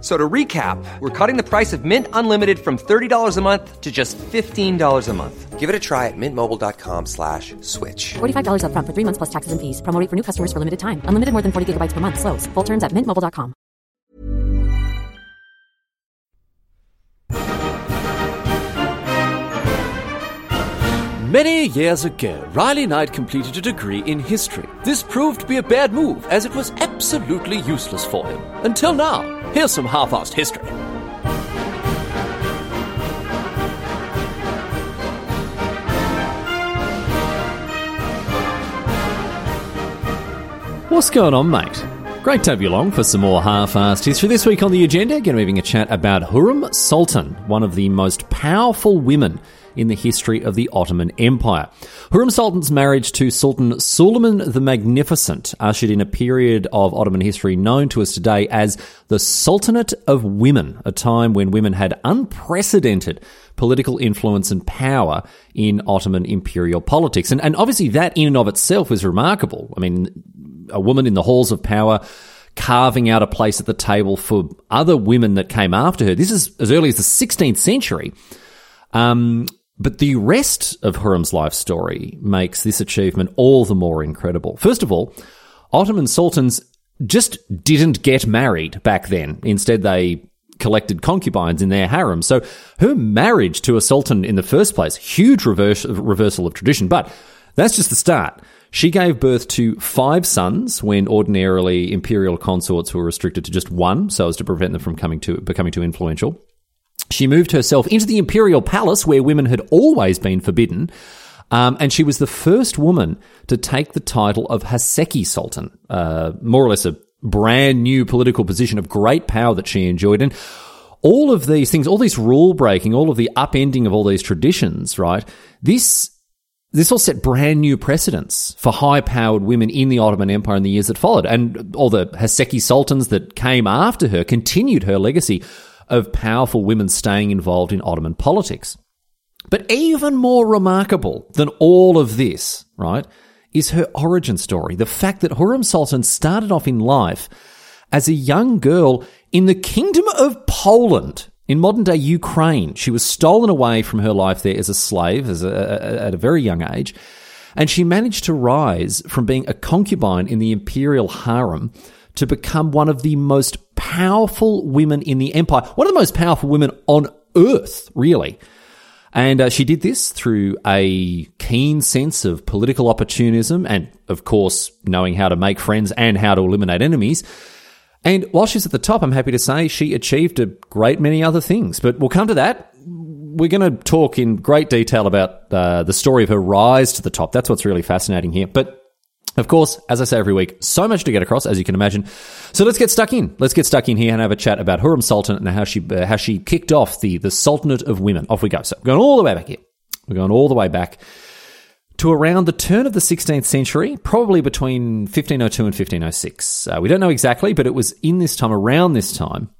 So to recap, we're cutting the price of Mint Unlimited from $30 a month to just $15 a month. Give it a try at mintmobile.com slash switch. $45 upfront for three months plus taxes and fees. Promo rate for new customers for limited time. Unlimited more than 40 gigabytes per month. Slows. Full terms at mintmobile.com. Many years ago, Riley Knight completed a degree in history. This proved to be a bad move, as it was absolutely useless for him. Until now. Here's some half-assed history. What's going on, mate? Great to have you along for some more half-assed history. This week on the agenda, going to be having a chat about Hurrem Sultan, one of the most powerful women in the history of the Ottoman Empire. Hurrem Sultan's marriage to Sultan Suleiman the Magnificent ushered in a period of Ottoman history known to us today as the Sultanate of Women, a time when women had unprecedented political influence and power in Ottoman imperial politics. And, and obviously that in and of itself is remarkable. I mean, a woman in the halls of power carving out a place at the table for other women that came after her. This is as early as the 16th century. Um, but the rest of Hurrem's life story makes this achievement all the more incredible. First of all, Ottoman sultans just didn't get married back then. Instead, they collected concubines in their harem. So her marriage to a sultan in the first place, huge reverse, reversal of tradition. But that's just the start. She gave birth to five sons when ordinarily imperial consorts were restricted to just one, so as to prevent them from coming to becoming too influential. She moved herself into the imperial palace where women had always been forbidden. Um, and she was the first woman to take the title of Haseki Sultan, uh, more or less a brand new political position of great power that she enjoyed. And all of these things, all this rule breaking, all of the upending of all these traditions, right? This this all set brand new precedents for high powered women in the Ottoman Empire in the years that followed. And all the Haseki sultans that came after her continued her legacy of powerful women staying involved in Ottoman politics. But even more remarkable than all of this, right, is her origin story. The fact that Hurrem Sultan started off in life as a young girl in the Kingdom of Poland in modern day Ukraine. She was stolen away from her life there as a slave as a, at a very young age. And she managed to rise from being a concubine in the imperial harem to become one of the most powerful women in the empire, one of the most powerful women on earth, really. And uh, she did this through a keen sense of political opportunism and, of course, knowing how to make friends and how to eliminate enemies. And while she's at the top, I'm happy to say she achieved a great many other things. But we'll come to that. We're going to talk in great detail about uh, the story of her rise to the top. That's what's really fascinating here. But of course, as I say every week, so much to get across, as you can imagine. So let's get stuck in. Let's get stuck in here and have a chat about Hurrem Sultan and how she uh, how she kicked off the the Sultanate of Women. Off we go. So we're going all the way back here. We're going all the way back to around the turn of the 16th century, probably between 1502 and 1506. Uh, we don't know exactly, but it was in this time, around this time,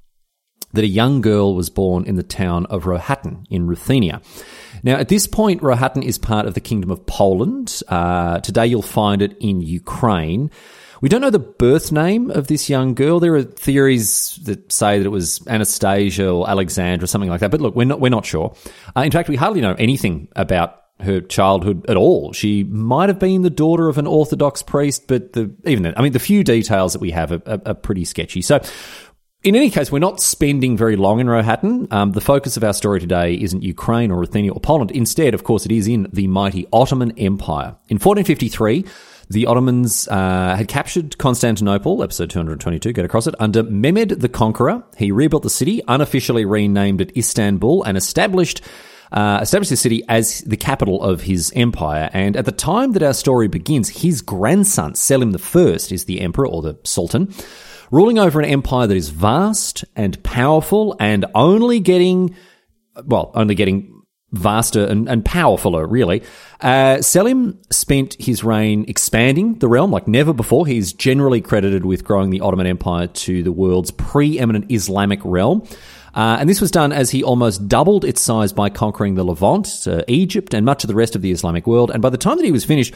that a young girl was born in the town of Rohatyn in Ruthenia. Now, at this point, Rohatyn is part of the Kingdom of Poland. Uh, today, you'll find it in Ukraine. We don't know the birth name of this young girl. There are theories that say that it was Anastasia or Alexandra or something like that. But look, we're not, we're not sure. Uh, in fact, we hardly know anything about her childhood at all. She might have been the daughter of an Orthodox priest, but the, even then, I mean, the few details that we have are, are, are pretty sketchy. So in any case, we're not spending very long in Rohatyn. Um, the focus of our story today isn't Ukraine or Ruthenia or Poland. Instead, of course, it is in the mighty Ottoman Empire. In 1453, the Ottomans uh, had captured Constantinople, episode 222, get across it, under Mehmed the Conqueror. He rebuilt the city, unofficially renamed it Istanbul, and established uh, established the city as the capital of his empire. And at the time that our story begins, his grandson, Selim I, is the emperor or the sultan, ruling over an empire that is vast and powerful and only getting, well, only getting vaster and, and powerfuler, really. Uh, Selim spent his reign expanding the realm like never before. He's generally credited with growing the Ottoman Empire to the world's preeminent Islamic realm. Uh, and this was done as he almost doubled its size by conquering the Levant, uh, Egypt, and much of the rest of the Islamic world. And by the time that he was finished,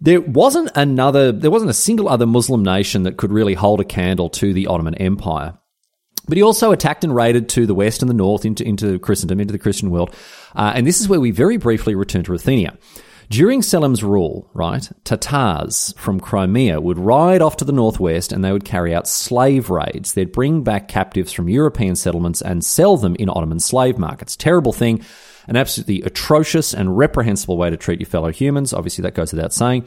there wasn't another, there wasn't a single other Muslim nation that could really hold a candle to the Ottoman Empire. But he also attacked and raided to the west and the north into, into Christendom, into the Christian world. Uh, and this is where we very briefly return to Ruthenia. During Selim's rule, right, Tatars from Crimea would ride off to the northwest and they would carry out slave raids. They'd bring back captives from European settlements and sell them in Ottoman slave markets. Terrible thing, an absolutely atrocious and reprehensible way to treat your fellow humans. Obviously, that goes without saying.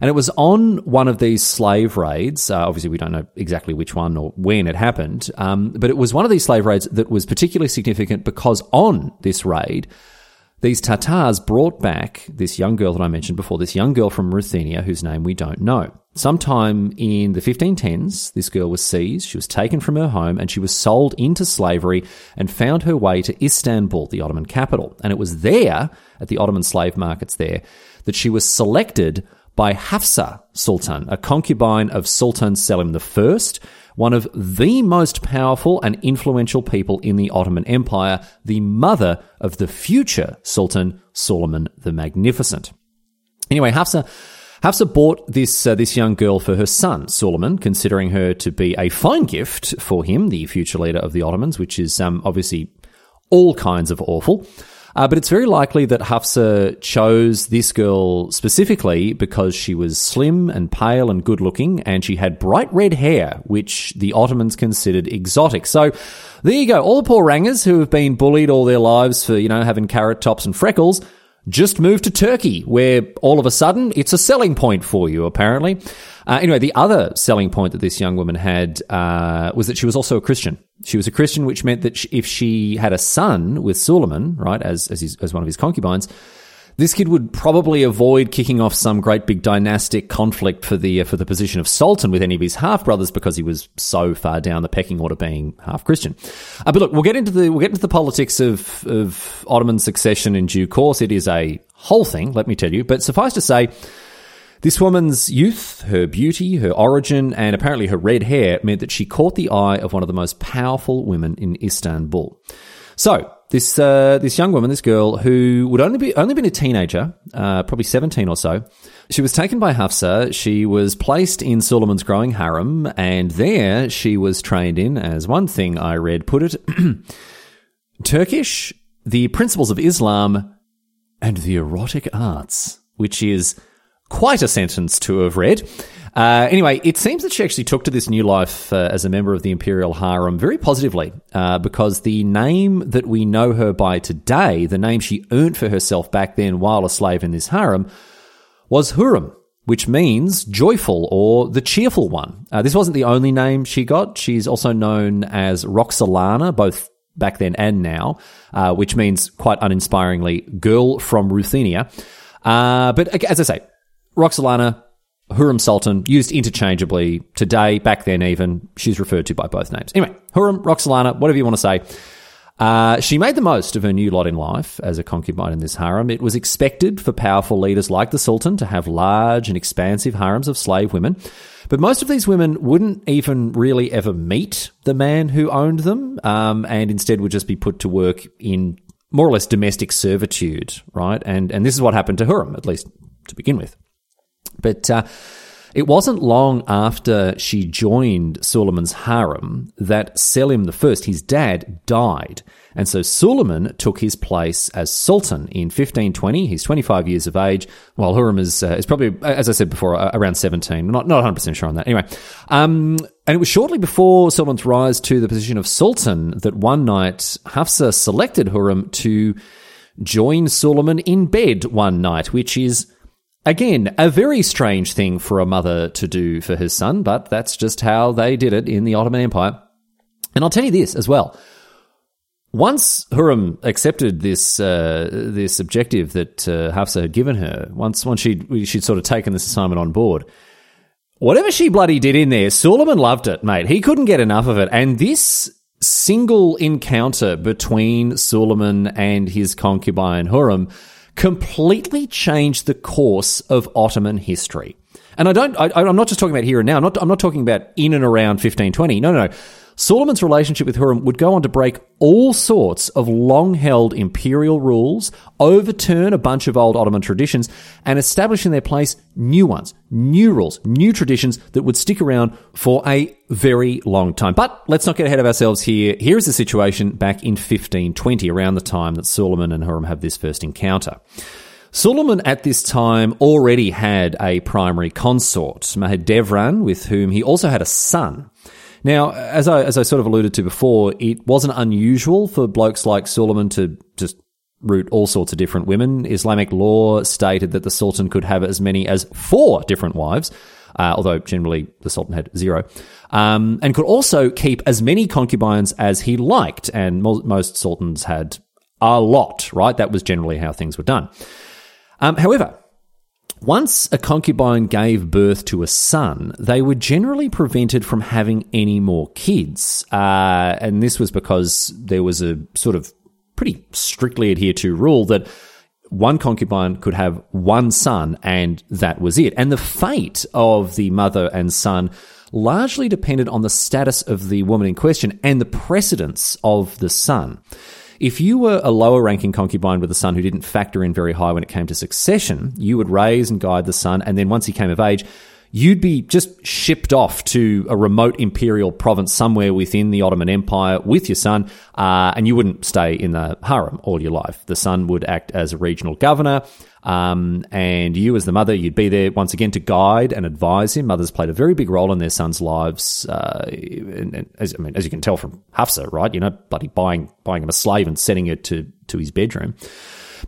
And it was on one of these slave raids. Uh, obviously, we don't know exactly which one or when it happened, um, but it was one of these slave raids that was particularly significant because on this raid, these Tatars brought back this young girl that I mentioned before, this young girl from Ruthenia whose name we don't know. Sometime in the 1510s, this girl was seized, she was taken from her home, and she was sold into slavery and found her way to Istanbul, the Ottoman capital. And it was there, at the Ottoman slave markets there, that she was selected by Hafsa Sultan, a concubine of Sultan Selim I, one of the most powerful and influential people in the Ottoman Empire, the mother of the future Sultan Suleiman the Magnificent. Anyway, Hafsa Hafsa bought this uh, this young girl for her son Suleiman, considering her to be a fine gift for him, the future leader of the Ottomans, which is um, obviously all kinds of awful. Uh, but it's very likely that Hafsa chose this girl specifically because she was slim and pale and good looking, and she had bright red hair, which the Ottomans considered exotic. So there you go. All the poor rangers who have been bullied all their lives for, you know, having carrot tops and freckles just moved to Turkey, where all of a sudden it's a selling point for you, apparently. Uh, anyway, the other selling point that this young woman had uh, was that she was also a Christian. She was a Christian, which meant that she, if she had a son with Suleiman, right, as as, his, as one of his concubines, this kid would probably avoid kicking off some great big dynastic conflict for the uh, for the position of sultan with any of his half brothers because he was so far down the pecking order, being half Christian. Uh, but look, we'll get into the we'll get into the politics of of Ottoman succession in due course. It is a whole thing, let me tell you. But suffice to say. This woman's youth, her beauty, her origin, and apparently her red hair meant that she caught the eye of one of the most powerful women in Istanbul. So, this uh, this young woman, this girl who would only be only been a teenager, uh, probably seventeen or so. She was taken by Hafsa. She was placed in Suleiman's growing harem, and there she was trained in, as one thing I read put it, Turkish, the principles of Islam, and the erotic arts, which is quite a sentence to have read. Uh, anyway, it seems that she actually took to this new life uh, as a member of the imperial harem very positively, uh, because the name that we know her by today, the name she earned for herself back then while a slave in this harem, was Hurrem, which means joyful or the cheerful one. Uh, this wasn't the only name she got. She's also known as Roxolana, both back then and now, uh, which means quite uninspiringly, girl from Ruthenia. Uh, but as I say, Roxolana, Hurrem Sultan, used interchangeably today, back then even. She's referred to by both names. Anyway, Hurrem, Roxolana, whatever you want to say. Uh, she made the most of her new lot in life as a concubine in this harem. It was expected for powerful leaders like the Sultan to have large and expansive harems of slave women. But most of these women wouldn't even really ever meet the man who owned them, um, and instead would just be put to work in more or less domestic servitude, right? And and this is what happened to Hurrem, at least to begin with. But uh, it wasn't long after she joined Suleiman's harem that Selim I, his dad, died. And so Suleiman took his place as Sultan in 1520. He's 25 years of age, while Hurrem is, uh, is probably, as I said before, uh, around 17. Not, not 100% sure on that. Anyway, um, and it was shortly before Suleiman's rise to the position of Sultan that one night Hafsa selected Hurrem to join Suleiman in bed one night, which is Again, a very strange thing for a mother to do for her son, but that's just how they did it in the Ottoman Empire. And I'll tell you this as well. Once Hurrem accepted this uh, this objective that uh, Hafsa had given her, once once she'd she'd sort of taken this assignment on board, whatever she bloody did in there, Suleiman loved it, mate. He couldn't get enough of it, and this single encounter between Suleiman and his concubine Hurrem completely changed the course of Ottoman history. And I don't, I, am not just talking about here and now. I'm not, I'm not talking about in and around 1520. No, no, no. Suleiman's relationship with Hurrem would go on to break all sorts of long held imperial rules, overturn a bunch of old Ottoman traditions, and establish in their place new ones, new rules, new traditions that would stick around for a very long time. But let's not get ahead of ourselves here. Here is the situation back in 1520, around the time that Suleiman and Hurrem have this first encounter. Suleiman at this time already had a primary consort, Mahidevran, with whom he also had a son. Now, as I as I sort of alluded to before, it wasn't unusual for blokes like Suleiman to just root all sorts of different women. Islamic law stated that the Sultan could have as many as four different wives. Uh, although generally the Sultan had zero, um, and could also keep as many concubines as he liked, and mo- most sultans had a lot, right? That was generally how things were done. Um, however, once a concubine gave birth to a son, they were generally prevented from having any more kids. Uh, and this was because there was a sort of pretty strictly adhered to rule that one concubine could have one son and that was it. And the fate of the mother and son largely depended on the status of the woman in question and the precedence of the son. If you were a lower ranking concubine with a son who didn't factor in very high when it came to succession, you would raise and guide the son, and then once he came of age, you'd be just shipped off to a remote imperial province somewhere within the Ottoman Empire with your son, uh, and you wouldn't stay in the harem all your life. The son would act as a regional governor. Um, and you, as the mother, you'd be there once again to guide and advise him. Mothers played a very big role in their sons' lives. Uh, and, and as, I mean, as you can tell from Hafsa, right? You know, bloody buying buying him a slave and sending it to to his bedroom.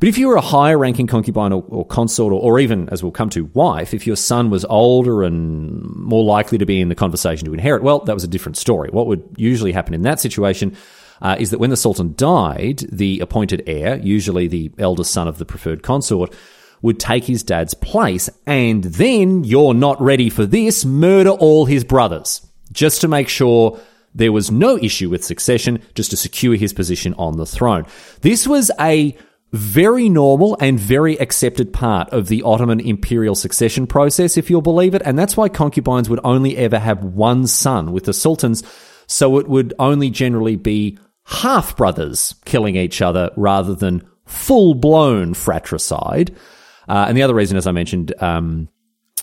But if you were a higher ranking concubine or, or consort, or, or, even, as we'll come to, wife, if your son was older and more likely to be in the conversation to inherit, well, that was a different story. What would usually happen in that situation uh, is that when the Sultan died, the appointed heir, usually the eldest son of the preferred consort, would take his dad's place and then, you're not ready for this, murder all his brothers, just to make sure there was no issue with succession, just to secure his position on the throne. This was a very normal and very accepted part of the Ottoman imperial succession process, if you'll believe it. And that's why concubines would only ever have one son with the sultans. So it would only generally be half brothers killing each other rather than full blown fratricide. Uh, and the other reason, as I mentioned, um,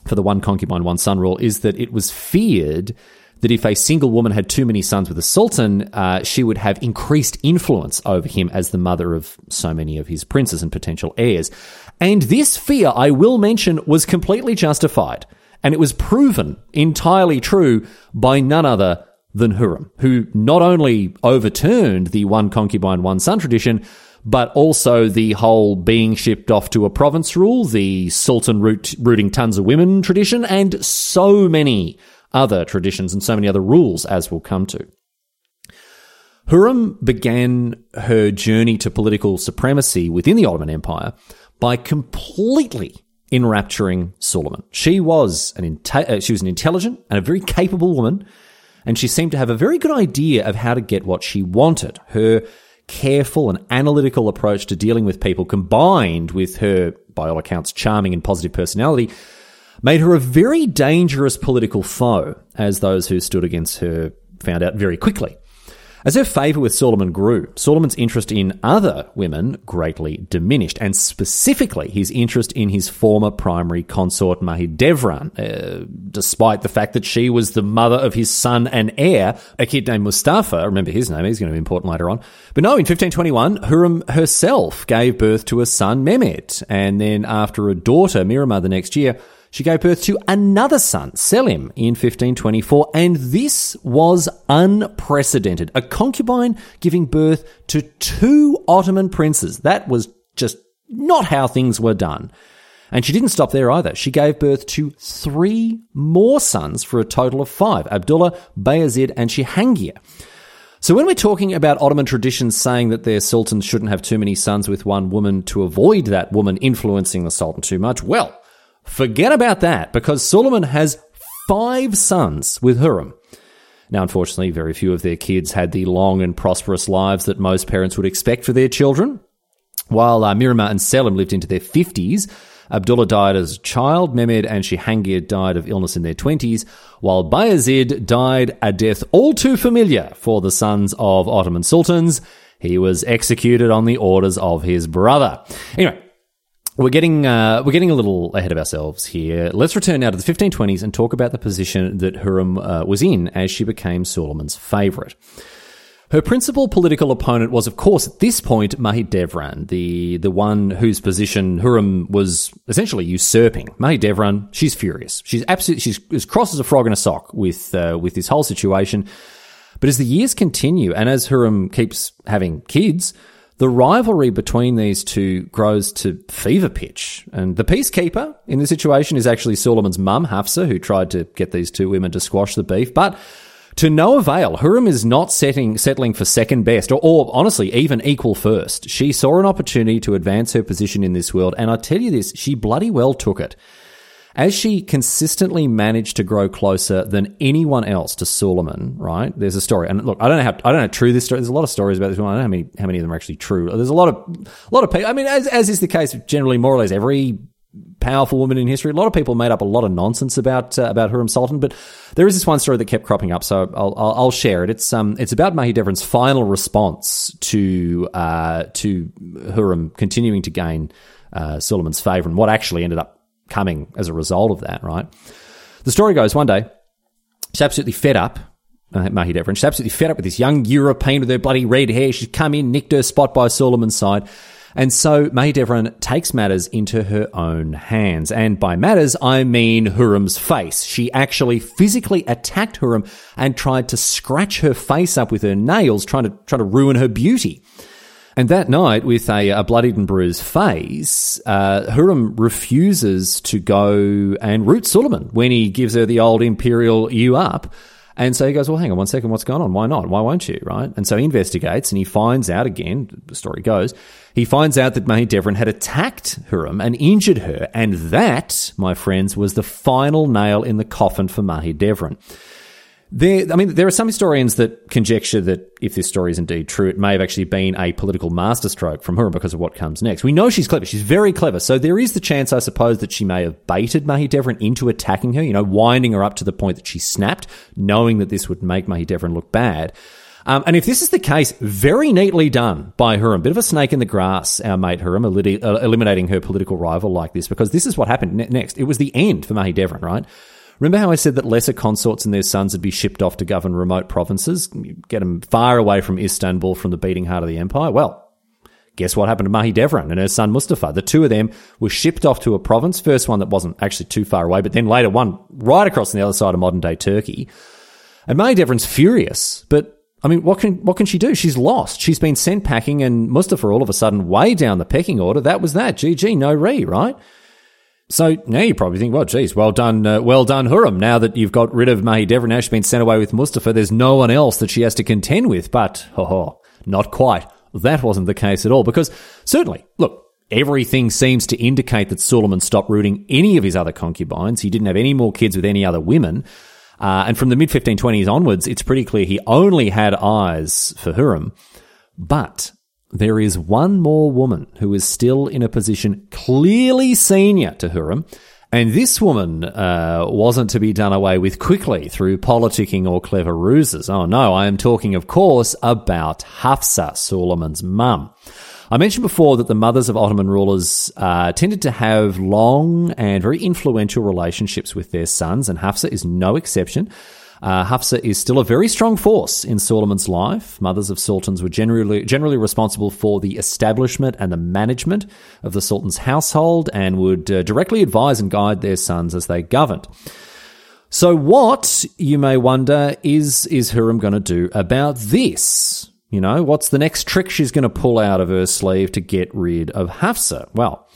for the one concubine, one son rule is that it was feared that if a single woman had too many sons with a sultan, uh, she would have increased influence over him as the mother of so many of his princes and potential heirs. And this fear, I will mention, was completely justified. And it was proven entirely true by none other than Hurrem, who not only overturned the one concubine, one son tradition, but also the whole being shipped off to a province rule, the sultan root, rooting tons of women tradition, and so many other traditions and so many other rules, as we'll come to. Hurrem began her journey to political supremacy within the Ottoman Empire by completely enrapturing Suleiman. She was an uh, she was an intelligent and a very capable woman and she seemed to have a very good idea of how to get what she wanted. Her careful and analytical approach to dealing with people combined with her, by all accounts, charming and positive personality made her a very dangerous political foe, as those who stood against her found out very quickly. As her favour with Suleiman grew, Suleiman's interest in other women greatly diminished, and specifically his interest in his former primary consort Mahidevran, uh, despite the fact that she was the mother of his son and heir, a kid named Mustafa. Remember his name, he's going to be important later on. But no, in 1521, Hurrem herself gave birth to a son, Mehmed, and then after a daughter, Mihrimah, the next year, she gave birth to another son, Selim, in 1524, and this was unprecedented. A concubine giving birth to two Ottoman princes. That was just not how things were done. And she didn't stop there either. She gave birth to three more sons for a total of five Abdullah, Bayezid, and Shahangir. So when we're talking about Ottoman traditions saying that their sultans shouldn't have too many sons with one woman to avoid that woman influencing the sultan too much, well, forget about that because Suleiman has five sons with Hurrem. Now, unfortunately, very few of their kids had the long and prosperous lives that most parents would expect for their children. While uh, and Selim lived into their 50s, Abdullah died as a child, Mehmed and Shihangir died of illness in their 20s, while Bayezid died a death all too familiar for the sons of Ottoman sultans. He was executed on the orders of his brother. Anyway, we're getting uh, we're getting a little ahead of ourselves here. Let's return now to the 1520s and talk about the position that Hurrem uh, was in as she became Suleiman's favourite. Her principal political opponent was, of course, at this point, Mahidevran, the, the one whose position Hurrem was essentially usurping. Mahidevran, she's furious. She's absolutely, she's as cross as a frog in a sock with, uh, with this whole situation. But as the years continue and as Hurrem keeps having kids, the rivalry between these two grows to fever pitch. And the peacekeeper in the situation is actually Suleiman's mum, Hafsa, who tried to get these two women to squash the beef. But to no avail, Hurrem is not setting, settling for second best, or, or, honestly, even equal first. She saw an opportunity to advance her position in this world, and I tell you this, she bloody well took it. As she consistently managed to grow closer than anyone else to Suleiman, right? There's a story, and look, I don't know how I don't know true this story. There's a lot of stories about this one. I don't know how many how many of them are actually true. There's a lot of a lot of people. I mean, as as is the case generally, more or less every powerful woman in history. A lot of people made up a lot of nonsense about uh, about Hurrem Sultan, but there is this one story that kept cropping up, so I'll I'll, I'll share it. It's um it's about Mahidevran's final response to uh to Hurrem continuing to gain uh, Suleiman's favor and what actually ended up coming as a result of that, right? The story goes one day, she's absolutely fed up. Uh, Mahidevran, she's absolutely fed up with this young European with her bloody red hair. She's come in, nicked her spot by Suleiman's side. And so Mahidevran takes matters into her own hands. And by matters, I mean Hurrem's face. She actually physically attacked Hurrem and tried to scratch her face up with her nails, trying to, trying to ruin her beauty. And that night, with a, a bloodied and bruised face, uh, Hurrem refuses to go and root Suleiman when he gives her the old imperial you up. And so he goes, Well, hang on one second, what's going on? Why not? Why won't you? Right? And so he investigates and he finds out again, the story goes, he finds out that Mahidevran had attacked Hurrem and injured her. And that, my friends, was the final nail in the coffin for Mahidevran. There, I mean, there are some historians that conjecture that if this story is indeed true, it may have actually been a political masterstroke from her because of what comes next. We know she's clever. She's very clever. So there is the chance, I suppose, that she may have baited Mahi Mahidevran into attacking her, you know, winding her up to the point that she snapped, knowing that this would make Mahi Mahidevran look bad. Um, and if this is the case, very neatly done by Hurrem. Bit of a snake in the grass, our mate Hurrem, eliminating her political rival like this, because this is what happened next. It was the end for Mahi Mahidevran, right? Remember how I said that lesser consorts and their sons would be shipped off to govern remote provinces, get them far away from Istanbul, from the beating heart of the empire? Well, guess what happened to Mahidevran and her son Mustafa? The two of them were shipped off to a province, first one that wasn't actually too far away, but then later one right across on the other side of modern day Turkey. And Mahidevran's furious, but I mean, what can what can she do? She's lost. She's been sent packing, and Mustafa all of a sudden way down the pecking order. That was that. GG, no re, right? So now you probably think, well, geez, well done, uh, well done, Hurrem. Now that you've got rid of Mahidevran, now she's been sent away with Mustafa, there's no one else that she has to contend with. But, ho ho, not quite. That wasn't the case at all. Because certainly, look, everything seems to indicate that Suleiman stopped rooting any of his other concubines. He didn't have any more kids with any other women. Uh, and from the mid 1520s onwards, it's pretty clear he only had eyes for Hurrem. But there is one more woman who is still in a position clearly senior to Hurrem, and this woman uh, wasn't to be done away with quickly through politicking or clever ruses. Oh no, I am talking, of course, about Hafsa, Suleiman's mum. I mentioned before that the mothers of Ottoman rulers uh, tended to have long and very influential relationships with their sons, and Hafsa is no exception. Uh, Hafsa is still a very strong force in Suleiman's life. Mothers of sultans were generally generally responsible for the establishment and the management of the sultan's household and would uh, directly advise and guide their sons as they governed. So, what you may wonder is is Hurrem going to do about this? You know, what's the next trick she's going to pull out of her sleeve to get rid of Hafsa? Well.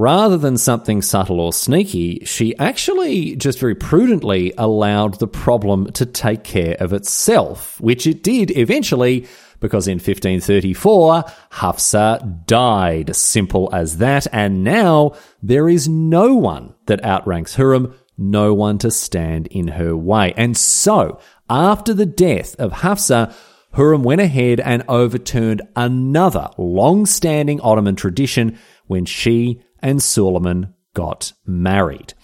Rather than something subtle or sneaky, she actually just very prudently allowed the problem to take care of itself, which it did eventually because in 1534, Hafsa died. Simple as that. And now there is no one that outranks Hurrem, no one to stand in her way. And so, after the death of Hafsa, Hurrem went ahead and overturned another long standing Ottoman tradition when she and Suleiman got married.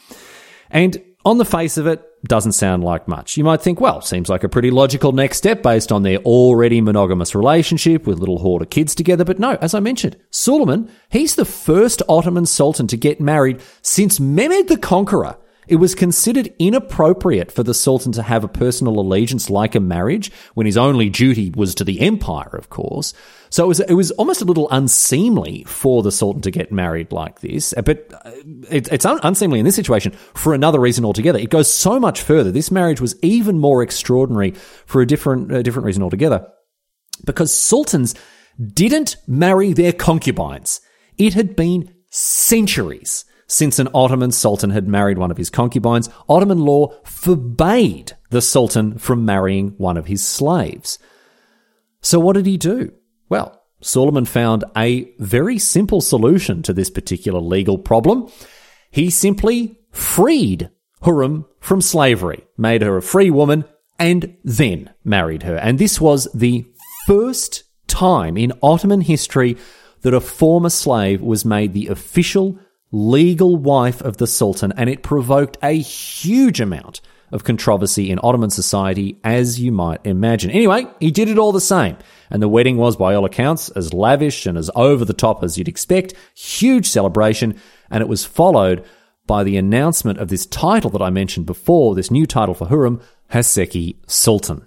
And on the face of it, doesn't sound like much. You might think, well, seems like a pretty logical next step based on their already monogamous relationship with little horde of kids together. But no, as I mentioned, Suleiman, he's the first Ottoman sultan to get married since Mehmed the Conqueror it was considered inappropriate for the Sultan to have a personal allegiance like a marriage when his only duty was to the empire, of course. So it was, it was almost a little unseemly for the Sultan to get married like this. But uh, it, it's un- unseemly in this situation for another reason altogether. It goes so much further. This marriage was even more extraordinary for a different, a different reason altogether. Because sultans didn't marry their concubines. It had been centuries since an Ottoman sultan had married one of his concubines, Ottoman law forbade the sultan from marrying one of his slaves. So what did he do? Well, Suleiman found a very simple solution to this particular legal problem. He simply freed Hurrem from slavery, made her a free woman, and then married her. And this was the first time in Ottoman history that a former slave was made the official legal wife of the Sultan, and it provoked a huge amount of controversy in Ottoman society, as you might imagine. Anyway, he did it all the same. And the wedding was, by all accounts, as lavish and as over the top as you'd expect. Huge celebration. And it was followed by the announcement of this title that I mentioned before, this new title for Hurrem, Haseki Sultan.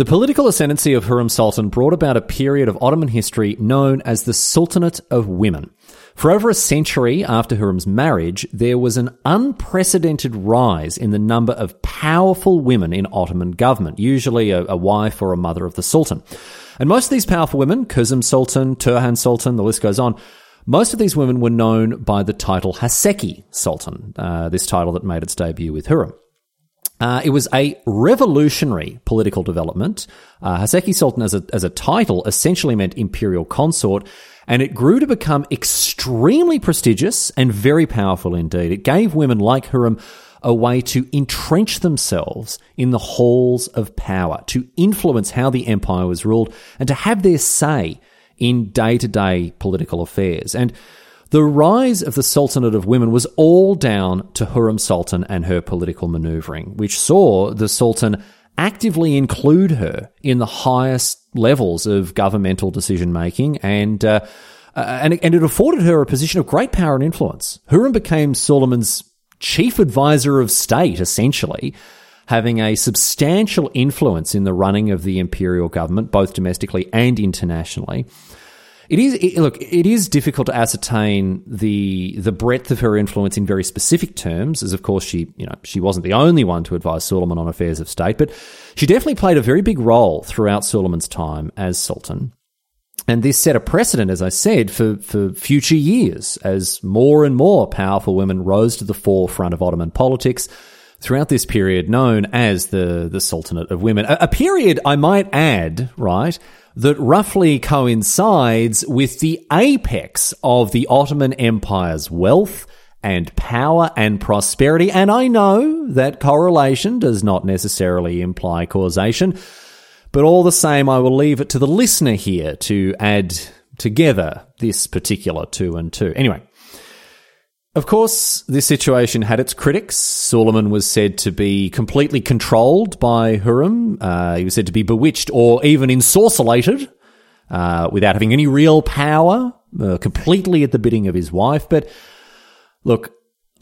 The political ascendancy of Hurrem Sultan brought about a period of Ottoman history known as the Sultanate of Women. For over a century after Hurrem's marriage, there was an unprecedented rise in the number of powerful women in Ottoman government, usually a, a wife or a mother of the Sultan. And most of these powerful women, Kösem Sultan, Turhan Sultan, the list goes on, most of these women were known by the title Haseki Sultan, uh, this title that made its debut with Hurrem. Uh, it was a revolutionary political development. Uh, Haseki Sultan as a, as a title essentially meant imperial consort, and it grew to become extremely prestigious and very powerful indeed. It gave women like Hurrem a way to entrench themselves in the halls of power, to influence how the empire was ruled, and to have their say in day to day political affairs. And the rise of the Sultanate of Women was all down to Hurrem Sultan and her political maneuvering, which saw the Sultan actively include her in the highest levels of governmental decision making and uh, uh, and, and it afforded her a position of great power and influence. Hurrem became Suleiman's chief advisor of state, essentially, having a substantial influence in the running of the imperial government, both domestically and internationally. It is it, look. It is difficult to ascertain the the breadth of her influence in very specific terms, as of course she you know she wasn't the only one to advise Suleiman on affairs of state, but she definitely played a very big role throughout Suleiman's time as sultan. And this set a precedent, as I said, for, for future years as more and more powerful women rose to the forefront of Ottoman politics throughout this period known as the, the Sultanate of Women. A, a period, I might add, right, that roughly coincides with the apex of the Ottoman Empire's wealth and power and prosperity. And I know that correlation does not necessarily imply causation, but all the same, I will leave it to the listener here to add together this particular two and two. Anyway, of course, this situation had its critics. Suleiman was said to be completely controlled by Hurrem. Uh, he was said to be bewitched or even ensorcellated uh, without having any real power, uh, completely at the bidding of his wife. But look,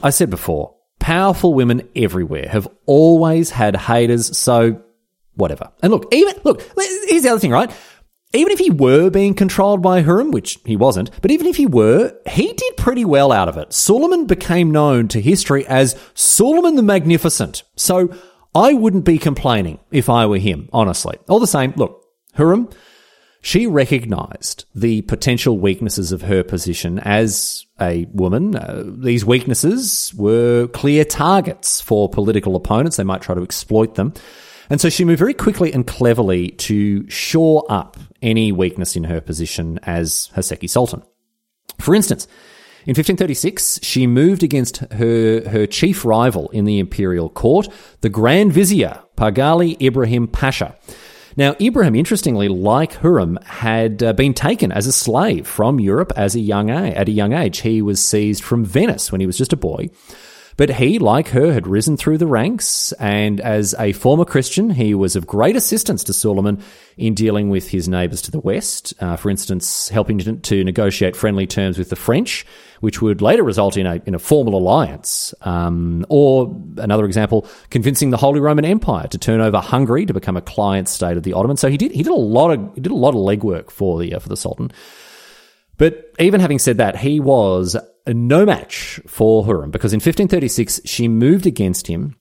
I said before, powerful women everywhere have always had haters, so whatever. And look, even, look, here's the other thing, right? Even if he were being controlled by Hurrem, which he wasn't, but even if he were, he did pretty well out of it. Suleiman became known to history as Suleiman the Magnificent. So I wouldn't be complaining if I were him, honestly. All the same, look, Hurrem, she recognized the potential weaknesses of her position as a woman. Uh, these weaknesses were clear targets for political opponents. They might try to exploit them. And so she moved very quickly and cleverly to shore up any weakness in her position as Haseki Sultan. For instance, in 1536, she moved against her, her chief rival in the imperial court, the Grand Vizier, Pargali Ibrahim Pasha. Now, Ibrahim, interestingly, like Hurrem, had uh, been taken as a slave from Europe as a young at a young age. He was seized from Venice when he was just a boy but he, like her, had risen through the ranks, and as a former Christian, he was of great assistance to Suleiman in dealing with his neighbours to the west. Uh, for instance, helping to negotiate friendly terms with the French, which would later result in a in a formal alliance. Um, or another example, convincing the Holy Roman Empire to turn over Hungary to become a client state of the Ottomans. So he did he did a lot of he did a lot of legwork for the uh, for the Sultan. But even having said that, he was no match for Hurrem because in 1536 she moved against him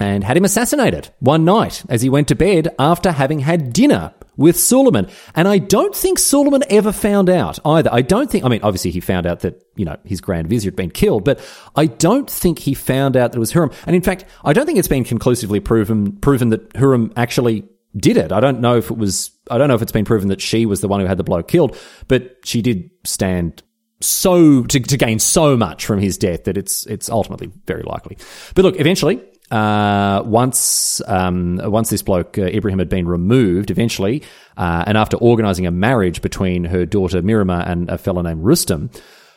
and had him assassinated one night as he went to bed after having had dinner with Suleiman. And I don't think Suleiman ever found out either. I don't think, I mean, obviously he found out that, you know, his Grand Vizier had been killed, but I don't think he found out that it was Hurrem. And in fact, I don't think it's been conclusively proven, proven that Hurrem actually did it. I don't know if it was, I don't know if it's been proven that she was the one who had the bloke killed, but she did stand so to, to gain so much from his death that it's it's ultimately very likely. But look, eventually, uh, once um, once this bloke uh, Ibrahim had been removed, eventually, uh, and after organising a marriage between her daughter Mihrimah and a fellow named Rustam,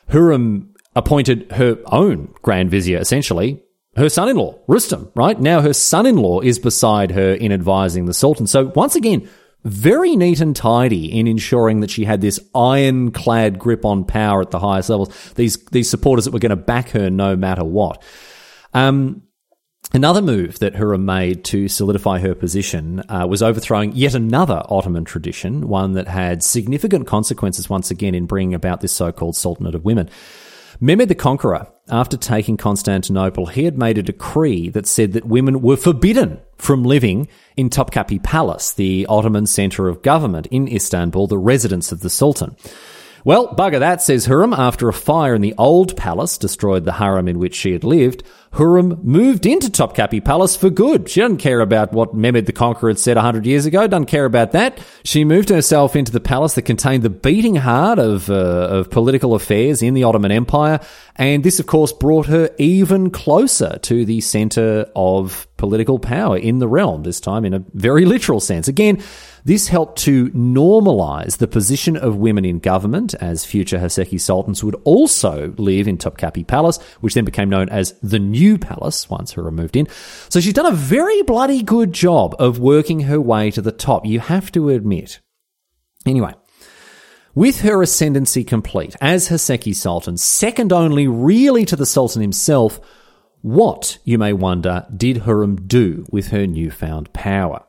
Hurrem appointed her own grand vizier, essentially her son-in-law Rustam. Right now, her son-in-law is beside her in advising the sultan. So once again, very neat and tidy in ensuring that she had this ironclad grip on power at the highest levels. These these supporters that were going to back her no matter what. Um, Another move that Hurrem made to solidify her position uh, was overthrowing yet another Ottoman tradition, one that had significant consequences once again in bringing about this so-called Sultanate of Women. Mehmed the Conqueror, after taking Constantinople, he had made a decree that said that women were forbidden from living in Topkapi Palace, the Ottoman centre of government in Istanbul, the residence of the Sultan. Well, bugger that, says Hurrem. After a fire in the old palace destroyed the harem in which she had lived, Hurrem moved into Topkapi Palace for good. She doesn't care about what Mehmed the Conqueror had said a hundred years ago. Doesn't care about that. She moved herself into the palace that contained the beating heart of uh, of political affairs in the Ottoman Empire, and this, of course, brought her even closer to the centre of political power in the realm. This time, in a very literal sense. Again this helped to normalize the position of women in government, as future Haseki sultans would also live in Topkapi Palace, which then became known as the New Palace once Hurrem moved in. So she's done a very bloody good job of working her way to the top, you have to admit. Anyway, with her ascendancy complete as Haseki Sultan, second only really to the Sultan himself, what, you may wonder, did Hurrem do with her newfound power?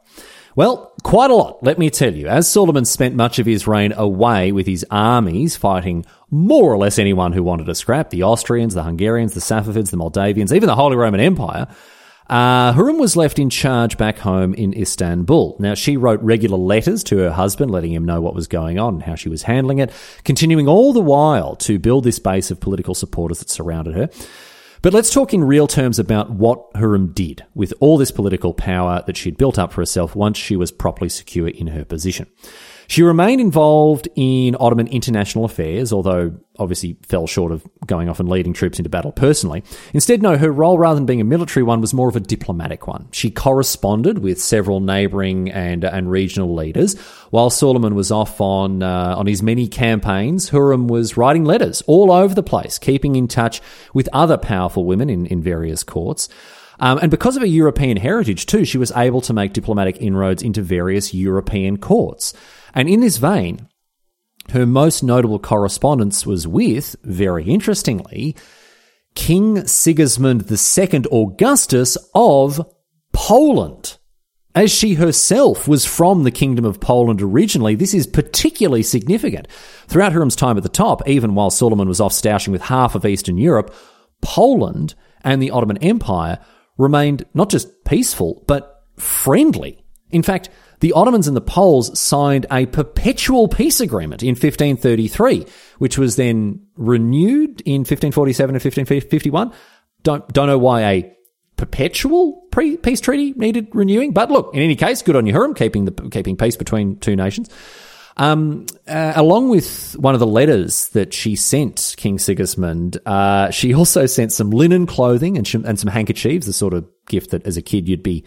Well, quite a lot, let me tell you. As Suleiman spent much of his reign away with his armies fighting more or less anyone who wanted to scrap the Austrians, the Hungarians, the Safavids, the Moldavians, even the Holy Roman Empire. Uh, Hurrem was left in charge back home in Istanbul. Now, she wrote regular letters to her husband, letting him know what was going on and how she was handling it, continuing all the while to build this base of political supporters that surrounded her. But let's talk in real terms about what Hurrem did with all this political power that she'd built up for herself once she was properly secure in her position. She remained involved in Ottoman international affairs, although obviously fell short of going off and leading troops into battle personally. Instead, no, her role, rather than being a military one, was more of a diplomatic one. She corresponded with several neighbouring and, and regional leaders. While Suleiman was off on, uh, on his many campaigns, Hurrem was writing letters all over the place, keeping in touch with other powerful women in, in various courts. Um, and because of her European heritage, too, she was able to make diplomatic inroads into various European courts. And in this vein, her most notable correspondence was with, very interestingly, King Sigismund II Augustus of Poland. As she herself was from the Kingdom of Poland originally, this is particularly significant. Throughout Hurrem's time at the top, even while Suleiman was off stashing with half of Eastern Europe, Poland and the Ottoman Empire remained not just peaceful, but friendly. In fact, the Ottomans and the Poles signed a perpetual peace agreement in 1533, which was then renewed in 1547 and 1551. Don't, don't know why a perpetual peace treaty needed renewing, but look, in any case, good on you, Hurrem, keeping the, keeping peace between two nations. Um, uh, along with one of the letters that she sent King Sigismund, uh, she also sent some linen clothing and, sh- and some handkerchiefs, the sort of gift that as a kid you'd be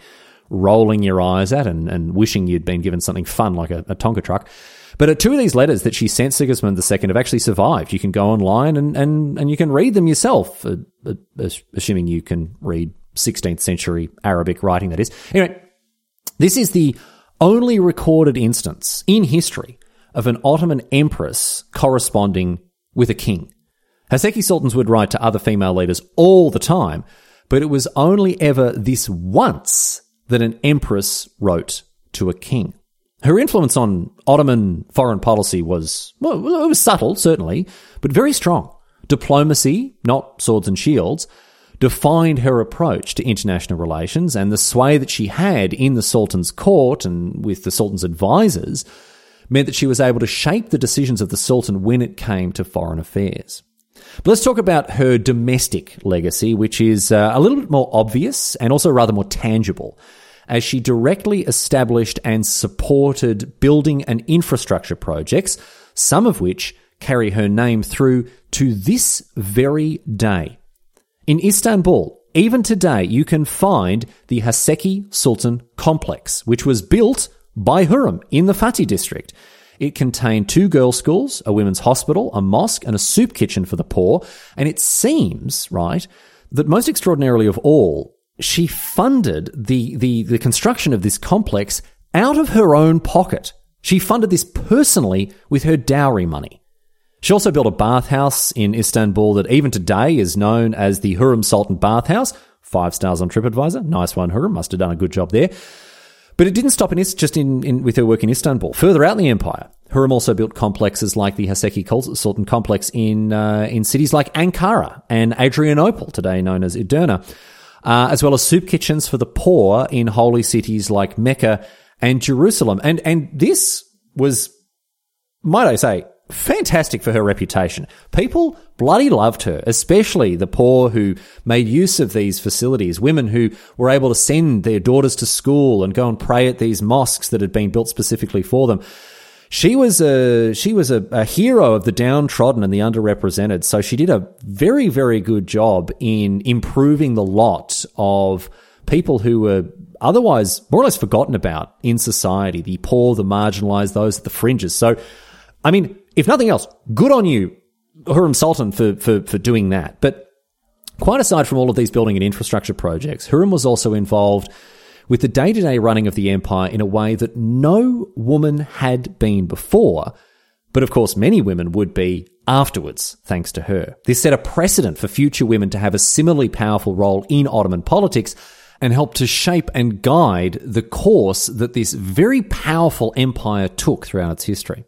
rolling your eyes at and, and wishing you'd been given something fun like a, a Tonka truck. But two of these letters that she sent Sigismund II have actually survived. You can go online and, and, and you can read them yourself, uh, uh, assuming you can read 16th century Arabic writing, that is. Anyway, this is the only recorded instance in history of an Ottoman empress corresponding with a king. Haseki sultans would write to other female leaders all the time, but it was only ever this once that an empress wrote to a king. Her influence on Ottoman foreign policy was, well, it was subtle, certainly, but very strong. Diplomacy, not swords and shields, defined her approach to international relations and the sway that she had in the Sultan's court and with the Sultan's advisors meant that she was able to shape the decisions of the Sultan when it came to foreign affairs. But let's talk about her domestic legacy, which is uh, a little bit more obvious and also rather more tangible, as she directly established and supported building and infrastructure projects, some of which carry her name through to this very day. In Istanbul, even today, you can find the Haseki Sultan Complex, which was built by Hurrem in the Fatih district. It contained two girls' schools, a women's hospital, a mosque, and a soup kitchen for the poor. And it seems, right, that most extraordinarily of all, she funded the, the, the construction of this complex out of her own pocket. She funded this personally with her dowry money. She also built a bathhouse in Istanbul that even today is known as the Hurrem Sultan Bathhouse. Five stars on TripAdvisor. Nice one, Hurrem. Must have done a good job there. But it didn't stop in just in, in with her work in Istanbul. Further out in the empire, Hurrem also built complexes like the Haseki Sultan complex in uh, in cities like Ankara and Adrianople, today known as Edirne, uh, as well as soup kitchens for the poor in holy cities like Mecca and Jerusalem. And and this was, might I say, fantastic for her reputation. People bloody loved her, especially the poor who made use of these facilities, women who were able to send their daughters to school and go and pray at these mosques that had been built specifically for them. She was a she was a, a hero of the downtrodden and the underrepresented. So she did a very very good job in improving the lot of people who were otherwise more or less forgotten about in society, the poor, the marginalized, those at the fringes. So, I mean, if nothing else, good on you, Hurrem Sultan, for, for, for doing that. But quite aside from all of these building and infrastructure projects, Hurrem was also involved with the day to day running of the empire in a way that no woman had been before. But of course, many women would be afterwards, thanks to her. This set a precedent for future women to have a similarly powerful role in Ottoman politics and helped to shape and guide the course that this very powerful empire took throughout its history.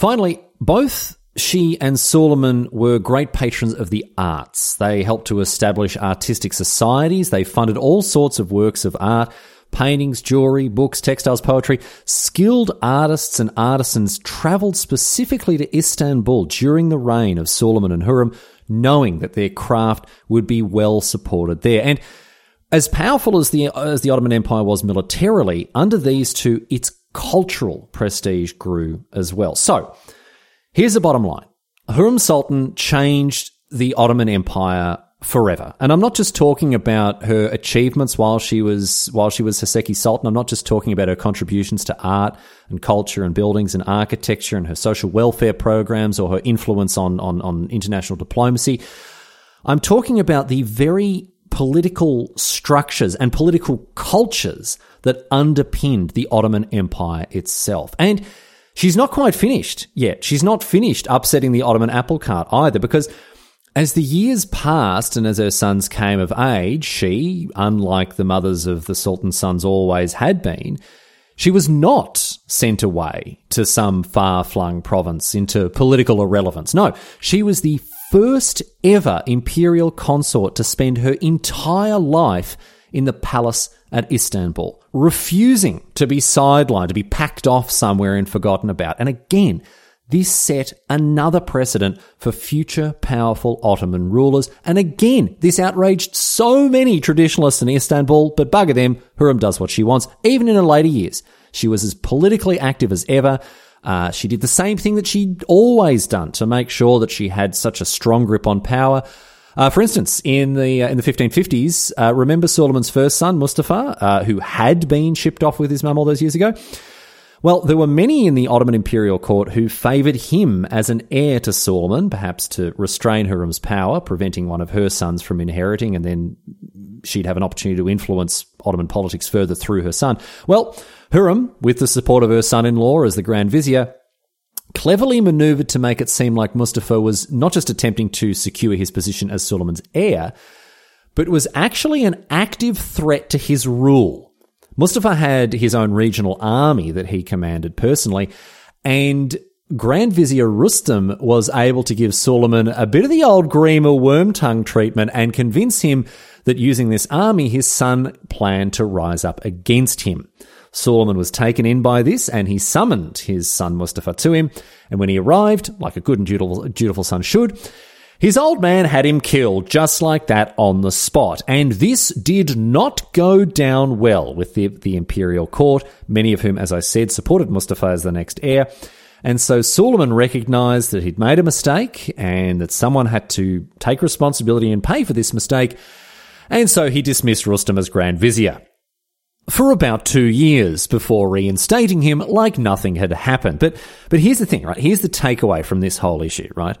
Finally, both she and Suleiman were great patrons of the arts. They helped to establish artistic societies. They funded all sorts of works of art paintings, jewelry, books, textiles, poetry. Skilled artists and artisans traveled specifically to Istanbul during the reign of Suleiman and Hurrem, knowing that their craft would be well supported there. And as powerful as the as the Ottoman Empire was militarily, under these two, its cultural prestige grew as well. So, here's the bottom line. Hurrem Sultan changed the Ottoman Empire forever. And I'm not just talking about her achievements while she was while she was Haseki Sultan. I'm not just talking about her contributions to art and culture and buildings and architecture and her social welfare programs or her influence on on, on international diplomacy. I'm talking about the very political structures and political cultures that underpinned the Ottoman Empire itself. And she's not quite finished yet. She's not finished upsetting the Ottoman apple cart either because as the years passed and as her sons came of age, she, unlike the mothers of the Sultan's sons always had been, she was not sent away to some far flung province into political irrelevance. No, she was the first ever imperial consort to spend her entire life in the palace at Istanbul, refusing to be sidelined, to be packed off somewhere and forgotten about. And again, this set another precedent for future powerful Ottoman rulers. And again, this outraged so many traditionalists in Istanbul, but bugger them, Hurrem does what she wants, even in her later years. She was as politically active as ever. Uh, she did the same thing that she'd always done to make sure that she had such a strong grip on power. Uh, for instance, in the uh, in the 1550s, uh, remember Suleiman's first son Mustafa, uh, who had been shipped off with his mum all those years ago. Well, there were many in the Ottoman imperial court who favoured him as an heir to Suleiman, perhaps to restrain Hurrem's power, preventing one of her sons from inheriting, and then she'd have an opportunity to influence Ottoman politics further through her son. Well, Hurrem, with the support of her son-in-law as the Grand Vizier, cleverly maneuvered to make it seem like Mustafa was not just attempting to secure his position as Suleiman's heir, but was actually an active threat to his rule Mustafa had his own regional army that he commanded personally, and Grand Vizier Rustam was able to give Suleiman a bit of the old Grima Wormtongue treatment and convince him that using this army, his son planned to rise up against him. Suleiman was taken in by this and he summoned his son Mustafa to him. And when he arrived, like a good and dutiful, dutiful son should, his old man had him killed just like that on the spot, and this did not go down well with the, the imperial court, many of whom, as I said, supported Mustafa as the next heir. And so Suleiman recognized that he'd made a mistake and that someone had to take responsibility and pay for this mistake. And so he dismissed Rustam as Grand Vizier for about two years before reinstating him like nothing had happened. But, but here's the thing, right? Here's the takeaway from this whole issue, right?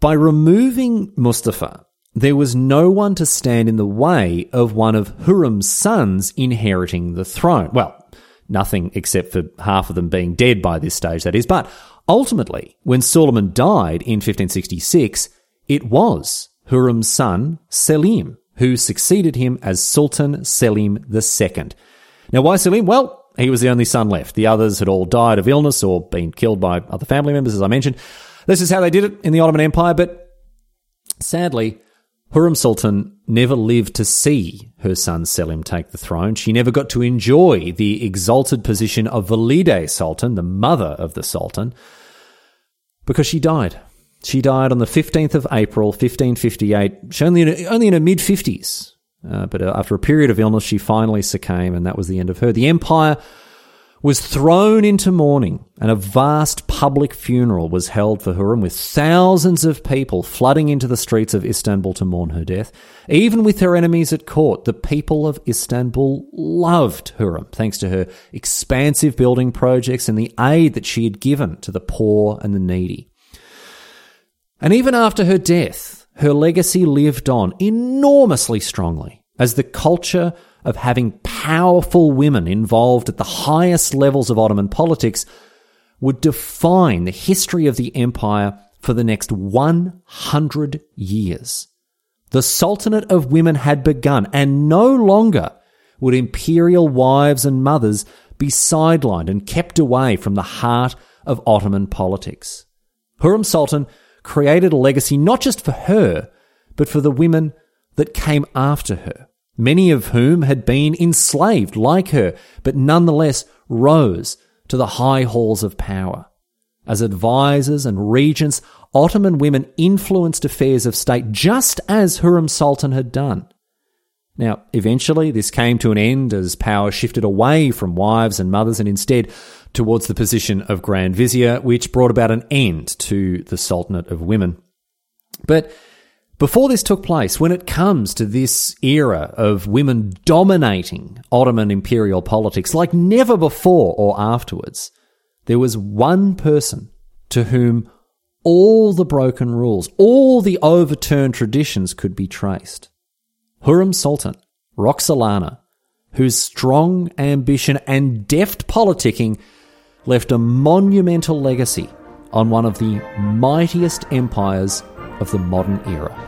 By removing Mustafa, there was no one to stand in the way of one of Hurrem's sons inheriting the throne. Well, nothing except for half of them being dead by this stage, that is. But ultimately, when Suleiman died in 1566, it was Hurrem's son, Selim, who succeeded him as Sultan Selim II. Now, why Selim? Well, he was the only son left. The others had all died of illness or been killed by other family members, as I mentioned. This is how they did it in the Ottoman Empire, but sadly, Hurrem Sultan never lived to see her son Selim take the throne. She never got to enjoy the exalted position of Valide Sultan, the mother of the Sultan, because she died. She died on the 15th of April, 1558, she only in, only in her mid 50s. Uh, but uh, after a period of illness, she finally succumbed, and that was the end of her. The empire was thrown into mourning, and a vast public funeral was held for Hurrem with thousands of people flooding into the streets of Istanbul to mourn her death. Even with her enemies at court, the people of Istanbul loved Hurrem thanks to her expansive building projects and the aid that she had given to the poor and the needy. And even after her death, her legacy lived on enormously strongly as the culture of having powerful women involved at the highest levels of Ottoman politics would define the history of the empire for the next 100 years. The Sultanate of Women had begun, and no longer would imperial wives and mothers be sidelined and kept away from the heart of Ottoman politics. Hurrem Sultan created a legacy not just for her, but for the women that came after her many of whom had been enslaved like her, but nonetheless rose to the high halls of power. As advisors and regents, Ottoman women influenced affairs of state just as Hurrem Sultan had done. Now, eventually, this came to an end as power shifted away from wives and mothers and instead towards the position of Grand Vizier, which brought about an end to the Sultanate of Women. But before this took place, when it comes to this era of women dominating Ottoman imperial politics like never before or afterwards, there was one person to whom all the broken rules, all the overturned traditions could be traced. Hurrem Sultan, Roxolana, whose strong ambition and deft politicking left a monumental legacy on one of the mightiest empires of the modern era.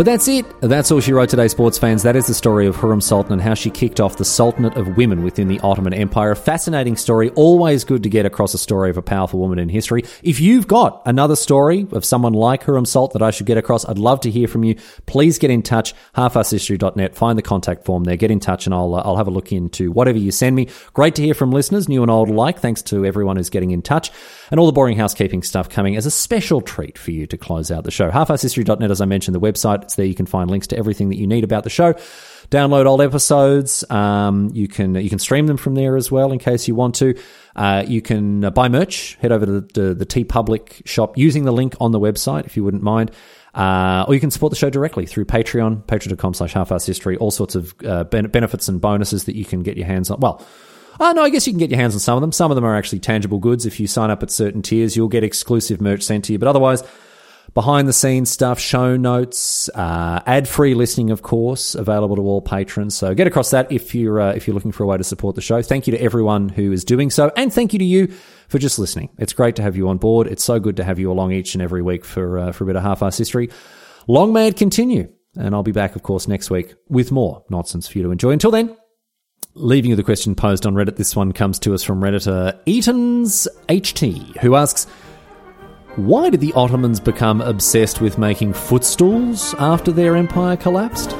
But that's it. That's all she wrote today, sports fans. That is the story of Hurrem Sultan and how she kicked off the Sultanate of Women within the Ottoman Empire. A fascinating story. Always good to get across a story of a powerful woman in history. If you've got another story of someone like Hurrem Sultan that I should get across, I'd love to hear from you. Please get in touch. Halfarsedhistory.net. Find the contact form there. Get in touch and I'll, uh, I'll have a look into whatever you send me. Great to hear from listeners, new and old alike. Thanks to everyone who's getting in touch and all the boring housekeeping stuff coming as a special treat for you to close out the show. Halfarsedhistory.net, as I mentioned, the website. It's there. You can find links to everything that you need about the show. Download old episodes. Um, you can you can stream them from there as well in case you want to. Uh, you can uh, buy merch. Head over to the, the, the TeePublic shop using the link on the website if you wouldn't mind. Uh, or you can support the show directly through Patreon, patreon.com slash halfarsedhistory. All sorts of uh, benefits and bonuses that you can get your hands on. Well, Oh, no, I guess you can get your hands on some of them. Some of them are actually tangible goods. If you sign up at certain tiers, you'll get exclusive merch sent to you. But otherwise, behind the scenes stuff, show notes, uh, ad free listening, of course, available to all patrons. So get across that if you're uh, if you're looking for a way to support the show. Thank you to everyone who is doing so, and thank you to you for just listening. It's great to have you on board. It's so good to have you along each and every week for uh, for a bit of half-arsed history. Long may it continue, and I'll be back, of course, next week with more nonsense for you to enjoy. Until then. Leaving you the question posed on Reddit, this one comes to us from Redditor Eaton's HT, who asks, Why did the Ottomans become obsessed with making footstools after their empire collapsed?